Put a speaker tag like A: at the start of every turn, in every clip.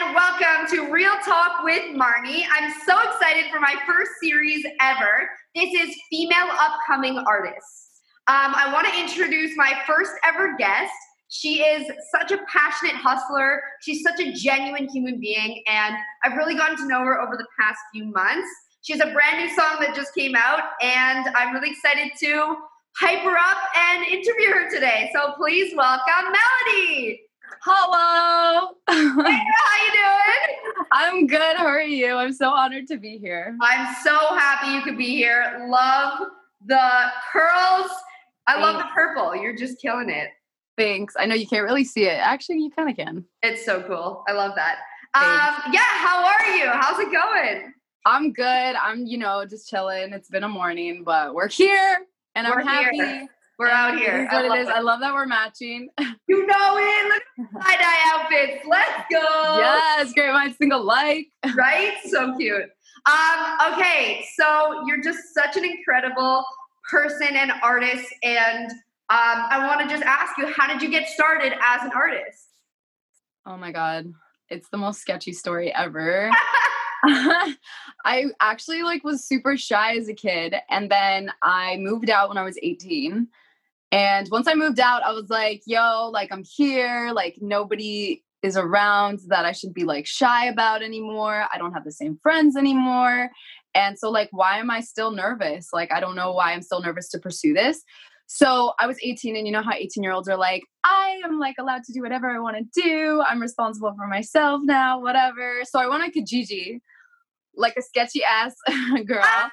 A: and welcome to Real Talk with Marnie. I'm so excited for my first series ever. This is Female Upcoming Artists. Um, I want to introduce my first ever guest. She is such a passionate hustler. She's such a genuine human being, and I've really gotten to know her over the past few months. She has a brand new song that just came out, and I'm really excited to hype her up and interview her today. So please welcome Melody.
B: Hello.
A: Hey, how you doing?
B: I'm good. How are you? I'm so honored to be here.
A: I'm so happy you could be here. Love the curls. I love the purple. You're just killing it.
B: Thanks. I know you can't really see it. Actually, you kind of can.
A: It's so cool. I love that. Um, yeah, how are you? How's it going?
B: I'm good. I'm, you know, just chilling. It's been a morning, but we're here and
A: We're
B: I'm happy.
A: here. We're out here.
B: It is what
A: I love.
B: I love that we're matching.
A: You know it. Look at the tie-dye outfits. Let's go.
B: yes, great minds think alike.
A: right? So cute. Um, okay, so you're just such an incredible person and artist, and um, I want to just ask you, how did you get started as an artist?
B: Oh my god, it's the most sketchy story ever. I actually like was super shy as a kid and then I moved out when I was 18. And once I moved out, I was like, yo, like I'm here, like nobody is around that I should be like shy about anymore. I don't have the same friends anymore. And so like why am I still nervous? Like I don't know why I'm still nervous to pursue this. So I was 18 and you know how 18 year olds are like, I am like allowed to do whatever I want to do. I'm responsible for myself now, whatever. So I went on Kijiji, like a sketchy ass girl.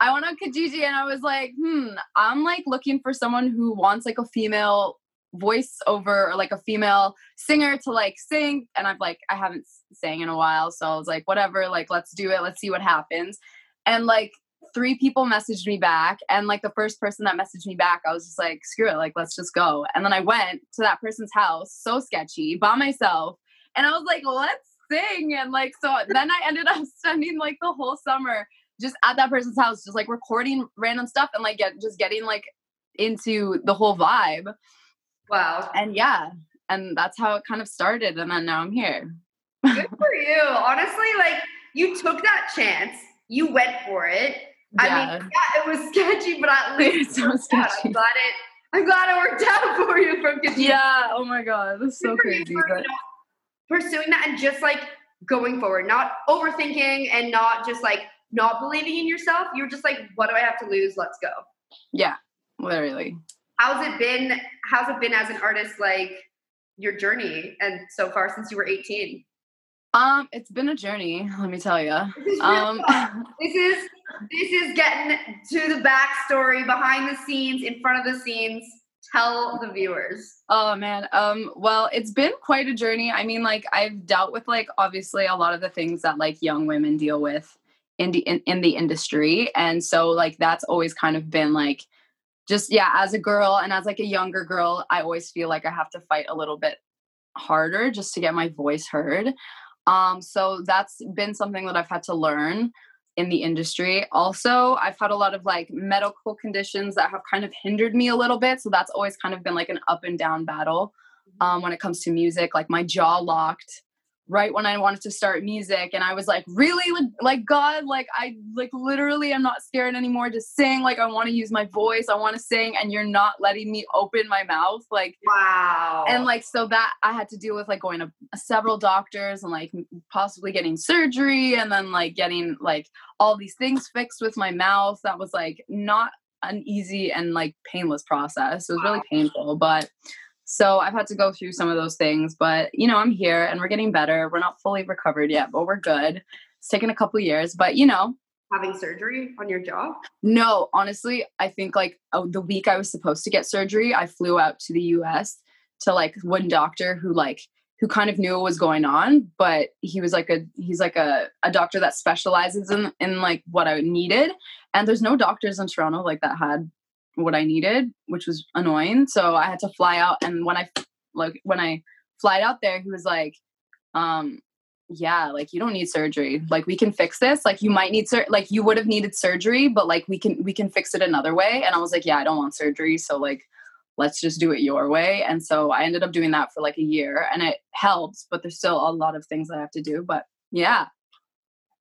B: I went on Kijiji and I was like, hmm, I'm like looking for someone who wants like a female voice over or like a female singer to like sing. And I've like, I haven't sang in a while. So I was like, whatever, like, let's do it. Let's see what happens. And like, three people messaged me back. And like, the first person that messaged me back, I was just like, screw it, like, let's just go. And then I went to that person's house, so sketchy, by myself. And I was like, let's sing. And like, so then I ended up spending like the whole summer just at that person's house, just like recording random stuff and like get just getting like into the whole vibe.
A: Wow,
B: And yeah, and that's how it kind of started. And then now I'm here.
A: good for you. Honestly, like you took that chance, you went for it. I
B: Yeah.
A: mean, yeah, it was sketchy, but at least
B: so
A: out. I'm
B: sketchy.
A: glad it. I'm glad it worked out for you from Kijiji.
B: Yeah. Oh my god, that's so
A: Good you
B: crazy.
A: for,
B: But
A: you know, pursuing that and just like going forward, not overthinking and not just like not believing in yourself. You're just like, what do I have to lose? Let's go.
B: yeah, literally.
A: How's it been? How's it been as an artist? Like your journey and so far since you were 18.
B: Um, it's been a journey, let me tell you.
A: This
B: Um.
A: This is this is getting to the backstory, behind the scenes, in front of the scenes. Tell the viewers.
B: Oh man. Um well, it's been quite a journey. I mean like I've dealt with like obviously a lot of the things that like young women deal with in the in, in the industry and so like that's always kind of been like just yeah, as a girl and as like a younger girl, I always feel like I have to fight a little bit harder just to get my voice heard. Um so that's been something that I've had to learn in the industry. Also, I've had a lot of like medical conditions that have kind of hindered me a little bit. So that's always kind of been like an up and down battle um, when it comes to music. Like my jaw locked right when I wanted to start music, and I was like, really, like, like God, like I like literally, I'm not scared anymore to sing. Like I want to use my voice, I want to sing, and you're not letting me open my mouth. Like
A: Wow.
B: and like so that i had to deal with like going to several doctors and like possibly getting surgery and then like getting like all these things fixed with my mouth that was like not an easy and like painless process it was really painful but so i've had to go through some of those things but you know i'm here and we're getting better we're not fully recovered yet but we're good it's taken a couple years but you know
A: having surgery on your jaw.
B: no, honestly, I think like oh, the week I was supposed to get surgery, I flew out to the US to like one doctor who like who kind of knew what was going on, but he was like a he's like a, a doctor that specializes in in like what I needed. And there's no doctors in Toronto like that had what I needed, which was annoying. So I had to fly out and when I like when I flied out there, he was like, um, yeah, like you don't need surgery. Like we can fix this. Like you might need sur- like you would have needed surgery, but like we can we can fix it another way. And I was like, yeah, I don't want surgery. So like let's just do it your way. And so I ended up doing that for like a year and it helps, but there's still a lot of things that I have to do. But yeah.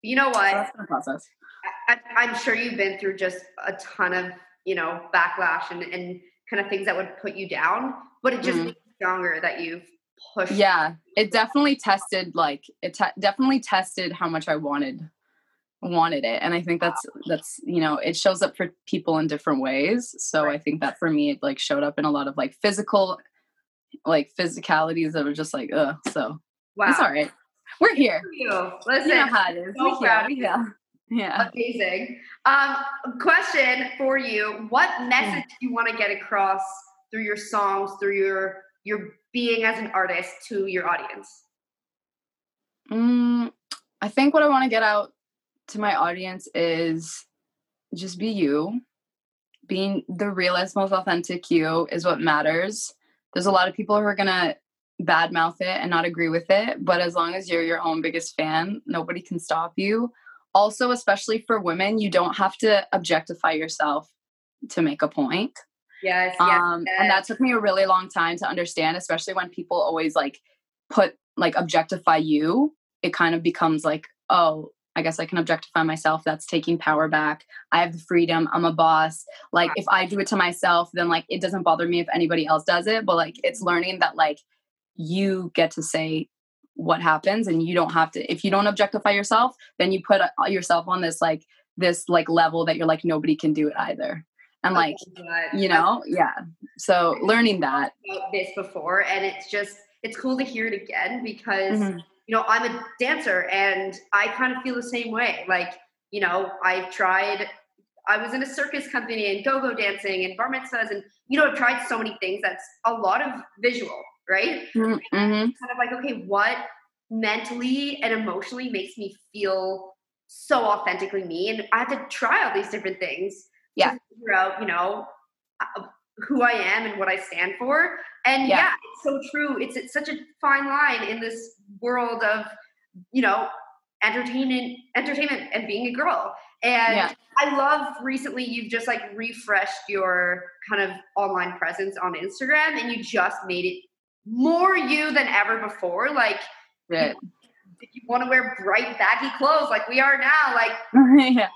A: You know what?
B: Process.
A: I, I'm sure you've been through just a ton of, you know, backlash and, and kind of things that would put you down, but it just
B: Mhm.
A: makes you stronger that you've pushed.
B: Yeah, it definitely tested like it te- definitely tested how much I wanted wanted it and i think that's that's you know it shows up for people in different ways so i think that for me it like showed up in a lot of like physical like physicalities that were just like uh so
A: Wow.
B: it's all right we're here
A: you. Listen,
B: you know how it is
A: so
B: we here
A: proud of
B: we
A: you.
B: here yeah
A: amazing. Um, question for you: What message do you want to get across through your songs, through your your being as an artist to your audience?
B: Mm, I think what I want to get out to my audience is just be you. Being the realest, most authentic you is what matters. There's a lot of people who are to badmouth it and not agree with it, but as long as you're your own biggest fan, nobody can stop you. Also, especially for women, you don't have to objectify yourself to make a point.
A: Yes, yes.
B: Um, and that took me a really long time to understand, especially when people always like put like objectify you. It kind of becomes like, oh, I guess I can objectify myself. That's taking power back. I have the freedom. I'm a boss. Like if I do it to myself, then like it doesn't bother me if anybody else does it. But like it's learning that like you get to say what happens and you don't have to if you don't objectify yourself then you put uh, yourself on this like this like level that you're like nobody can do it either. And like
A: Oh
B: you know yeah. So learning that.
A: this before and it's just it's cool to hear it again because
B: Mhm.
A: you know i'm a dancer and i kind of feel the same way. Like you know i tried i was in a circus company and go-go dancing and bar mitzvahs and you know i've tried so many things that's a lot of visual right
B: Mhm, mhm.
A: kind of like okay what mentally and emotionally makes me feel so authentically me and i had to try all these different things
B: Yeah.
A: to figure out you know uh, who i am and what i stand for and
B: Yeah.
A: yeah, it's so true it's, it's such a fine line in this world of you know entertainment entertainment and being a girl and
B: Yeah.
A: i love recently you've just like refreshed your kind of online presence on instagram and you just made it more you than ever before like
B: Good.
A: if you want to wear bright baggy clothes like we are now like
B: yeah.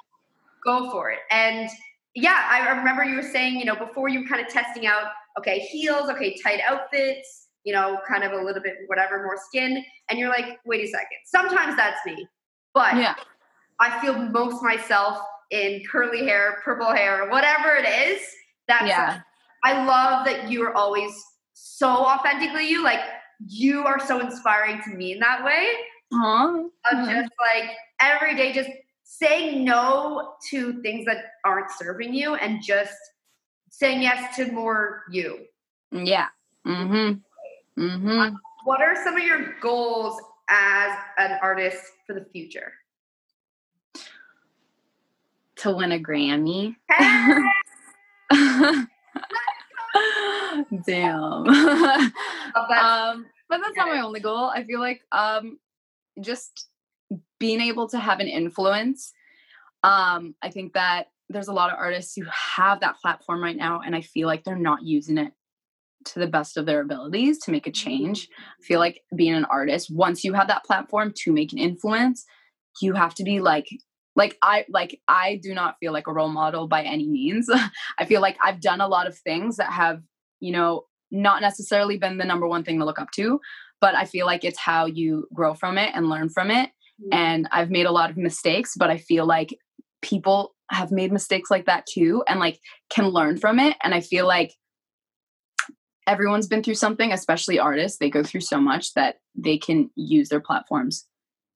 A: go for it. And yeah i remember you were saying you know before you were kind of testing out okay heels okay tight outfits you know kind of a little bit whatever more skin and you're like wait a second sometimes that's me but
B: yeah.
A: I feel most myself in curly hair purple hair whatever it is that's
B: yeah.
A: I love that you are always so authentically you. Like you are so inspiring to me in that way
B: Aw.
A: of just like every day just saying no to things that aren't serving you and just saying yes to more you.
B: yeah mm-hmm mm-hmm
A: What are some of your goals as an artist for the future?
B: to win a grammy
A: Hey,
B: damn. Um but that's not my only goal. I feel like um just being able to have an influence um i think that there's a lot of artists who have that platform right now and i feel like they're not using it to the best of their abilities to make a change. I feel like being an artist once you have that platform to make an influence you have to be like like i like i do not feel like a role model by any means. I feel like i've done a lot of things that have you know not necessarily been the number one thing to look up to but i feel like it's how you grow from it and learn from it.
A: Mhm.
B: and i've made a lot of mistakes but i feel like people have made mistakes like that too and like can learn from it. And i feel like everyone's been through something especially artists. They go through so much that they can use their platforms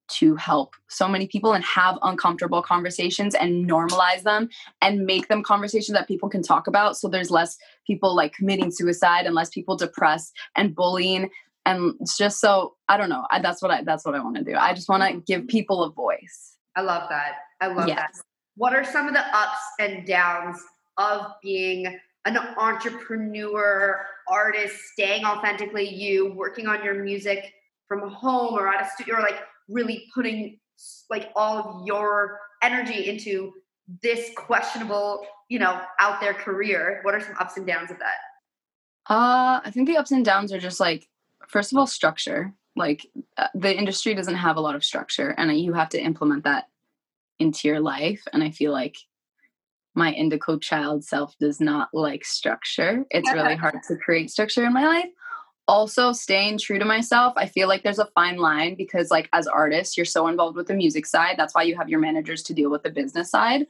B: to help so many people and have uncomfortable conversations and normalize them and make them conversations that people can talk about so there's less people like committing suicide and less people depressed and bullying and it's just so i don't know I, that's what i that's what i want to do i just want to give mm-hmm. people a voice
A: I love that. I love
B: Yes.
A: that. What are some of the ups and downs of being an entrepreneur, artist, staying authentically you, working on your music from home or at a studio, or like really putting like all of your energy into this questionable, you know, out there career? What are some ups and downs of that?
B: Uh, I think the ups and downs are just like, first of all, structure. Like uh, the industry doesn't have a lot of structure, and you have to implement that into your life. And I feel like my indigo child self does not like structure. It's really hard to create structure in my life. Also, staying true to myself, I feel like there's a fine line because, like, as artists, you're so involved with the music side. That's why you have your managers to deal with the business side.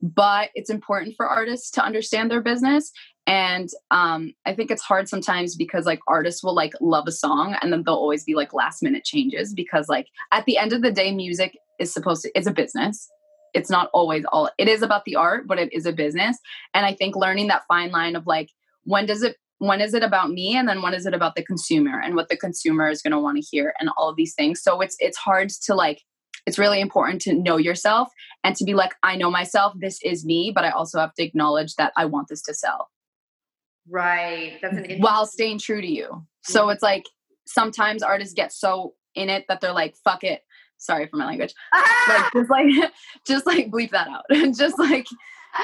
B: But it's important for artists to understand their business. And um, I think it's hard sometimes because, like, artists will like love a song and then they'll always be like last minute changes because, like, at the end of the day, music is supposed to, it's a business it's not always all it is about the art but it is a business and i think learning that fine line of like when does it when is it about me and then when is it about the consumer and what the consumer is going to want to hear and all of these things. So it's it's hard to like it's really important to know yourself and to be like i know myself this is me but i also have to acknowledge that i want this to sell.
A: Right that's an
B: while staying true to you. So it's like sometimes artists get so in it that they're like fuck it. Sorry for my language. Like just like just like bleep that out. Just like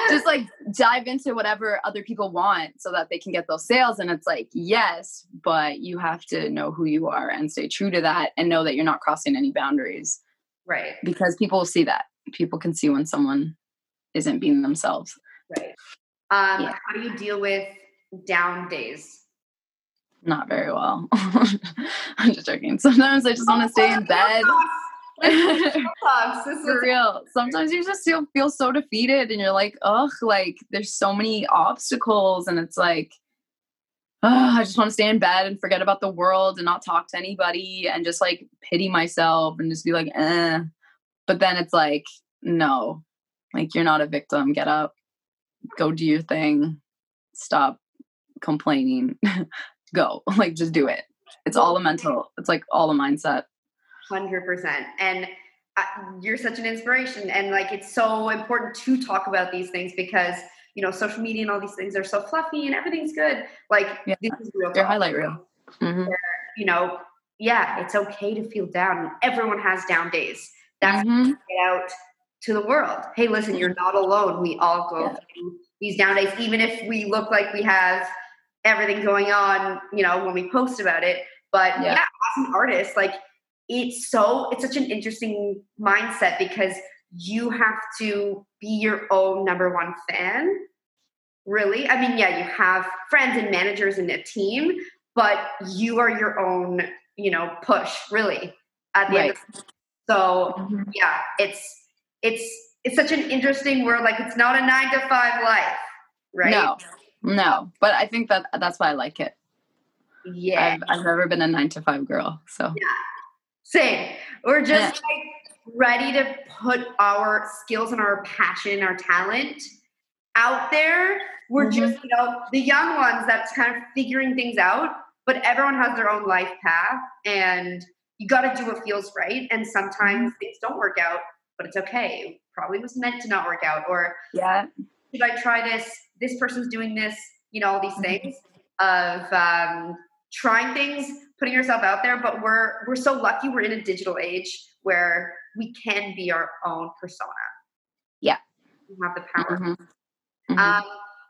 B: just like dive into whatever other people want so that they can get those sales and it's like yes but you have to know who you are and stay true to that and know that you're not crossing any boundaries.
A: Right.
B: Because people will see that. People can see when someone isn't being themselves.
A: Right. Um yeah. how do you deal with down days?
B: Not very well. I'm just joking. Sometimes i just want to stay in bed For real. Sometimes you just feel feel so defeated and you're like, ugh, like there's so many obstacles and it's like, oh, I just want to stay in bed and forget about the world and not talk to anybody and just like pity myself and just be like, eh. But then it's like, no, like you're not a victim. Get up, go do your thing, stop complaining, go. Like just do it. It's all a mental, it's like all a mindset.
A: 100%. And uh, you're such an inspiration. And like, it's so important to talk about these things because, you know, social media and all these things are so fluffy and everything's good. Like,
B: yeah. this is real. Their highlight reel.
A: Mm-hmm. Where, you know, yeah, it's okay to feel down. Everyone has down days. That's mm-hmm. get out to the world. Hey, listen, you're not alone. We all go yeah. through these down days, even if we look like we have everything going on, you know, when we post about it. But yeah, yeah as an artist, like it's so it's such an interesting mindset because you have to be your own number one fan. Really? I mean yeah you have friends and managers and a team but you are your own you know push really at the right. end of so mm-hmm. yeah it's it's it's such an interesting world. Like it's not a nine to five life right?
B: No no but i think that that's why i like it.
A: Yeah.
B: I've, I've never been a nine to five girl so.
A: Yeah same. We're just yeah. like ready to put our skills and our passion, our talent out there. We're mm-hmm. just, you know, the young ones that's kind of figuring things out, but everyone has their own life path and you got to do what feels right. And sometimes mm-hmm. things don't work out, but it's okay. It probably was meant to not work out. Or,
B: yeah,
A: should I try this? This person's doing this, you know, all these mm-hmm. things of um, trying things putting yourself out there but we're we're so lucky we're in a digital age where we can be our own persona
B: yeah
A: we have the power mm-hmm. Mm-hmm. Um,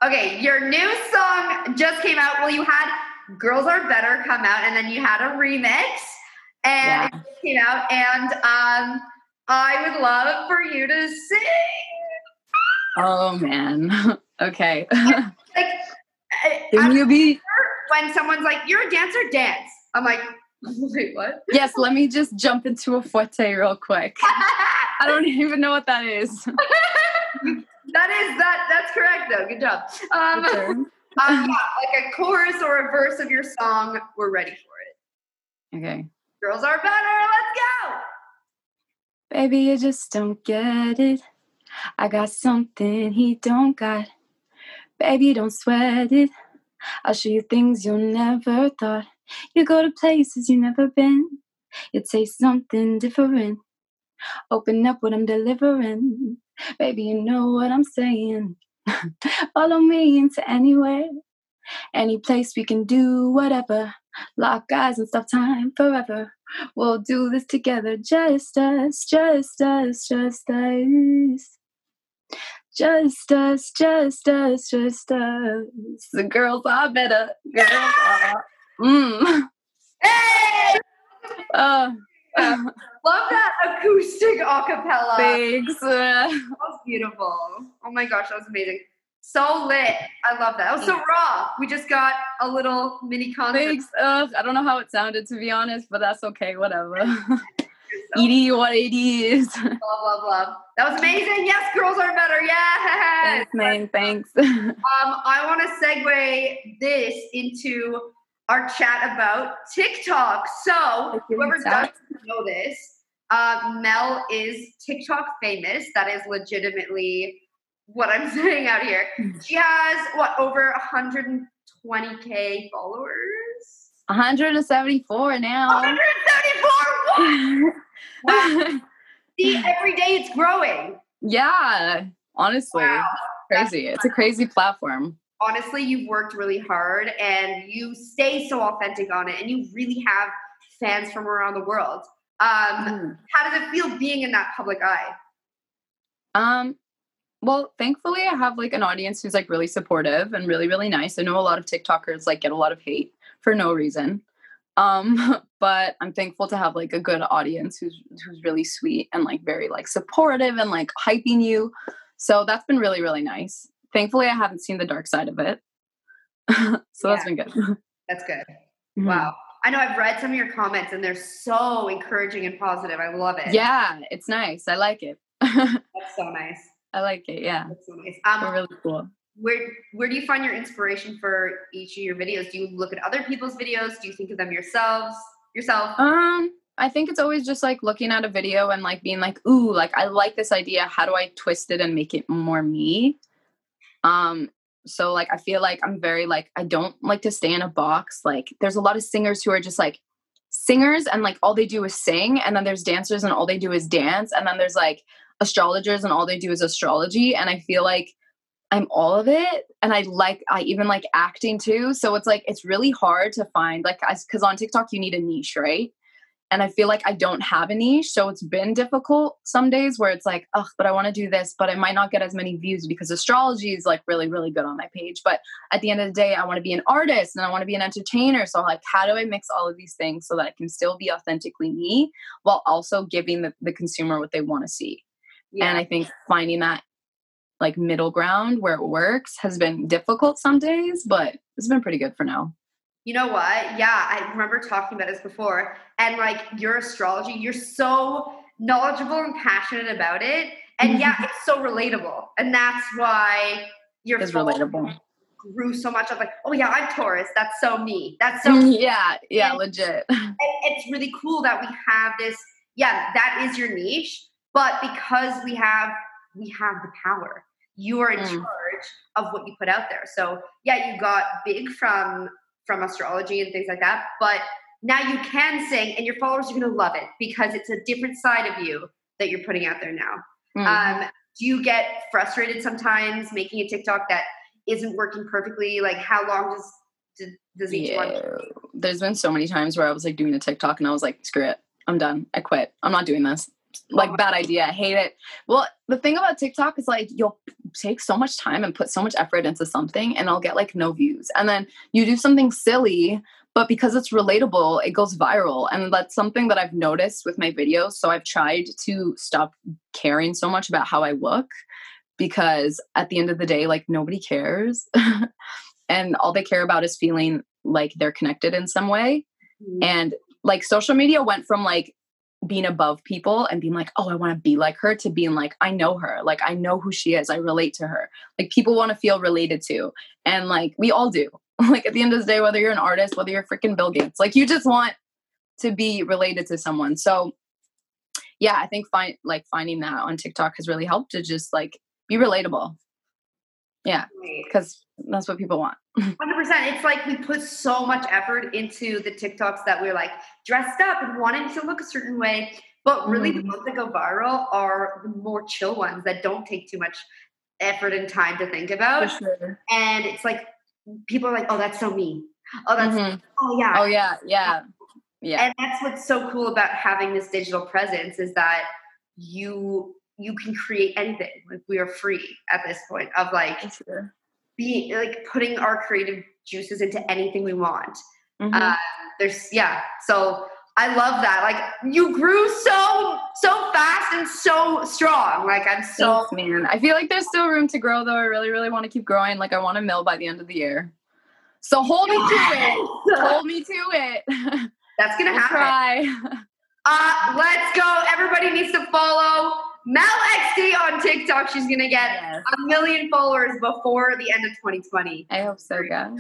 A: okay your new song just came out well you had girls are better come out and then you had a remix and yeah. it came out and um i would love for you to sing
B: oh man okay
A: like
B: me a beat.
A: When someone's like, "You're a dancer, dance," I'm like, wait, what?
B: Yes, let me just jump into a fouette real quick. I don't even know what that is. that
A: is that. That's correct, though. Good job. Um, um, yeah, like a chorus or a verse of your song. We're ready for
B: it. Okay.
A: Girls are better. Let's go.
B: Baby, you just don't get it. I got something he don't got. Baby, don't sweat it. I'll show you things you never thought. You go to places you never been. You taste something different. Open up what I'm delivering. Baby, you know what I'm saying. Follow me into anywhere. Any place we can do whatever. Lock eyes and stop time forever. We'll do this together, just us, just us, just us. Just us, just us, just us. The girls are better. Girls are. Mm.
A: Hey!
B: Uh,
A: Love that acoustic acapella.
B: thanks. Uh,
A: That was beautiful. Oh my gosh, that was amazing. So lit. I love that. That was so raw. We just got a little mini concert.
B: thanks. Ugh, I don't know how it sounded to be honest, but that's okay. Whatever.
A: So,
B: Edie, what it is.
A: love, love, love. That was amazing. Yes, girls are better. Yes.
B: thanks, man. Thanks.
A: Um, I want to segue this into our chat about TikTok. So, whoever doesn't know this, uh, Mel is TikTok famous. That is legitimately what I'm saying out here. She has what over 120k followers.
B: 174 now.
A: 174. What? Wow. See, every day it's growing.
B: yeah, honestly,
A: Wow.
B: crazy. It's a crazy platform.
A: Honestly, you've worked really hard and you stay so authentic on it, and you really have fans from around the world. Um,
B: Mm.
A: how does it feel being in that public eye?
B: Um, well, thankfully, I have like an audience who's like really supportive and really, really nice. I know a lot of TikTokers like get a lot of hate for no reason. Um, but I'm thankful to have like a good audience who's who's really sweet and like very like supportive and like hyping you. So that's been really, really nice. Thankfully, I haven't seen the dark side of it. so that's been good.
A: That's good.
B: Mhm.
A: Wow. I know I've read some of your comments, and they're so encouraging and positive. I love it.
B: Yeah, it's nice. I like it.
A: that's so nice.
B: I like it. Yeah,
A: That's so nice. Um,
B: really cool.
A: where where do you find your inspiration for each of your videos? Do you look at other people's videos? Do you think of them yourselves yourself?
B: Um, I think it's always just like looking at a video and like being like, ooh, like I like this idea. How do I twist it and make it more me? Um, so like I feel like I'm very like I don't like to stay in a box. Like there's a lot of singers who are just like singers and like all they do is sing, and then there's dancers and all they do is dance, and then there's like astrologers and all they do is astrology. And I feel like I'm all of it. And I like, I even like acting too. So it's like, it's really hard to find, like, because on TikTok, you need a niche, right? And I feel like I don't have a niche. So it's been difficult some days where it's like, oh, but I want to do this, but I might not get as many views because astrology is like really, really good on my page. But at the end of the day, I want to be an artist and I want to be an entertainer. So, like, how do I mix all of these things so that I can still be authentically me while also giving the, the consumer what they want to see? And I think finding that like middle ground where it works has been difficult some days, but it's been pretty good for now.
A: You know what? Yeah, I remember talking about this before. And like your astrology, you're so knowledgeable and passionate about it. And yeah, it's so relatable. And that's why your
B: It's relatable.
A: grew so much. I'm like, oh yeah, I'm Taurus. That's so me. That's so me.
B: yeah, yeah,
A: And-
B: legit.
A: And it's really cool that we have this. Yeah, that is your niche. But because we have we have the power, you are in
B: Mm.
A: charge of what you put out there. So yeah, you got big from from astrology and things like that. But now you can sing, and your followers are going to love it because it's a different side of you that you're putting out there now.
B: Mm.
A: Um, do you get frustrated sometimes making a TikTok that isn't working perfectly? Like, how long does does, does each one?
B: yeah. There's been so many times where I was like doing a TikTok and I was like, screw it. I'm done. I quit. I'm not doing this. Like bad idea. I hate it. Well, the thing about TikTok is like you'll take so much time and put so much effort into something and I'll get like no views. And then you do something silly, but because it's relatable, it goes viral. And that's something that I've noticed with my videos. So I've tried to stop caring so much about how I look because at the end of the day, like nobody cares. and all they care about is feeling like they're connected in some way.
A: Mm-hmm.
B: And like social media went from like being above people and being like, oh, I want to be like her to being like, I know her. Like, I know who she is. I relate to her. Like, people want to feel related to. And like, we all do. like, at the end of the day, whether you're an artist, whether you're freaking Bill Gates, like, you just want to be related to someone. So, yeah, I think find like finding that on TikTok has really helped to just like be relatable. Yeah, because that's what people want.
A: Hundred percent. It's like we put so much effort into the TikToks that we're like dressed up and wanting to look a certain way, but really the
B: Mhm.
A: ones that go viral are the more chill ones that don't take too much effort and time to think about.
B: sure.
A: And it's like people are like, "Oh, that's so me. Oh, that's
B: Mhm.
A: oh yeah."
B: Oh yeah, yeah, yeah.
A: And that's what's so cool about having this digital presence is that you you can create anything. Like we are free at this point of like. Being like putting our creative juices into anything we want.
B: Mhm.
A: Uh, there's yeah. So I love that. Like you grew so so fast and so strong. Like I'm so
B: Thanks, man. I feel like there's still room to grow though. I really, really want to keep growing. Like I want to mill by the end of the year. So hold me to it. Hold me to it.
A: that's gonna happen.
B: try.
A: Uh, let's go. Everybody needs to follow Mel TikTok. She's gonna get
B: Yes.
A: a million followers before the end of 2020.
B: I hope so, guys.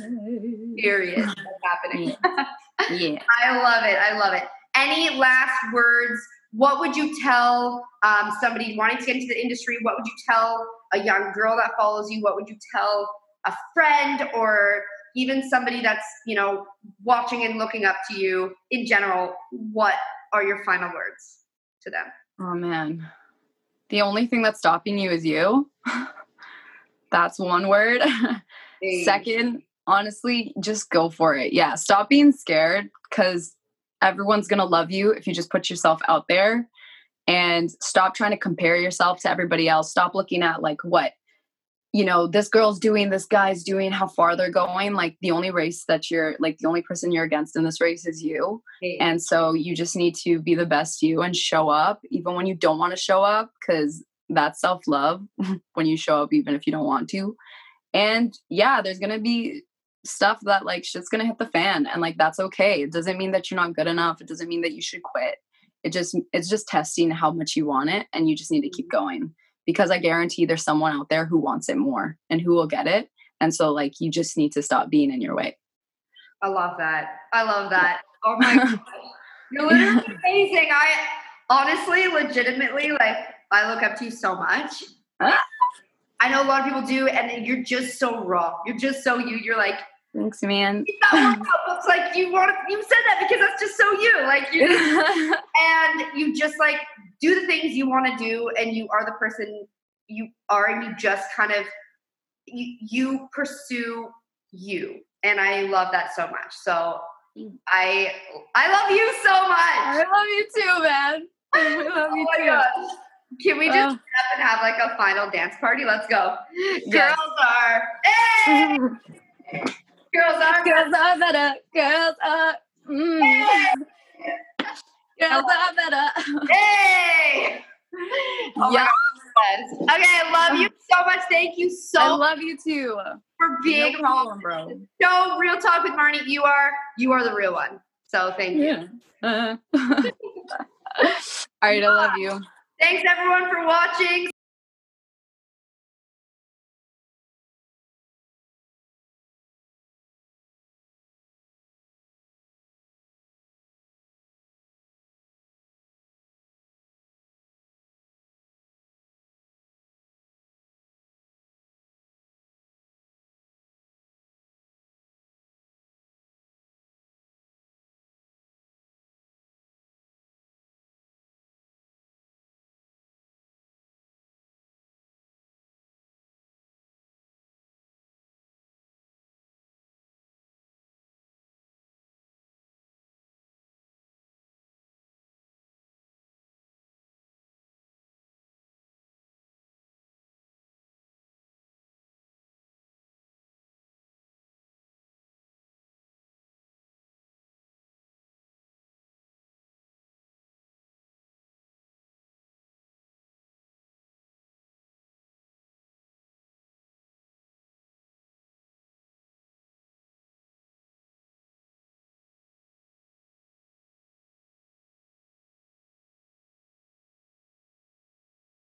A: Period. That's happening.
B: Yeah.
A: I love it. I love it. Any last words? What would you tell um, somebody wanting to get into the industry? What would you tell a young girl that follows you? What would you tell a friend or even somebody that's you know watching and looking up to you in general? What are your final words to them?
B: Oh man. The only thing that's stopping you is you. That's one word. Second, honestly, just go for it. Yeah, stop being scared because everyone's going to love you if you just put yourself out there and stop trying to compare yourself to everybody else. Stop looking at like what, you know, this girl's doing, this guy's doing, how far they're going. Like the only race that you're, like the only person you're against in this race is you. And so you just need to be the best you and show up even when you don't want to show up because that's self love when you show up, even if you don't want to. And yeah, there's going to be stuff that like shit's going to hit the fan and like that's okay. It doesn't mean that you're not good enough. It doesn't mean that you should quit. It just, it's just testing how much you want it and you just need to keep mm-hmm. going because I guarantee there's someone out there who wants it more and who will get it. And so like you just need to stop being in your way.
A: I love that. I love that. Oh my god. You're literally amazing. I honestly, legitimately, like I look up to you so much.
B: Ah.
A: I know a lot of people do, and you're just so raw. You're just so you. You're like,
B: Thanks, man.
A: it's not workout books. Like you want, you said that because that's just so you. Like you, and you just like do the things you want to do, and you are the person you are, and you just kind of you, you pursue you, and I love that so much. So I I love you so much.
B: I love you too, man. Oh I love
A: Oh
B: you
A: my
B: too.
A: gosh. Can we just
B: Oh.
A: up and have like a final dance party? Let's go.
B: Yes.
A: Girls are hey! girls are
B: Girls are better. Girls are. Mm. Girls are better.
A: hey! Oh
B: yeah,
A: Okay, I love you so much. Thank you so
B: I love you too.
A: for being
B: no problem, bro.
A: show. Real talk with Marnie. You are you are the real one. So thank you.
B: Yeah. Uh. All right, I love you.
A: Thanks everyone for watching.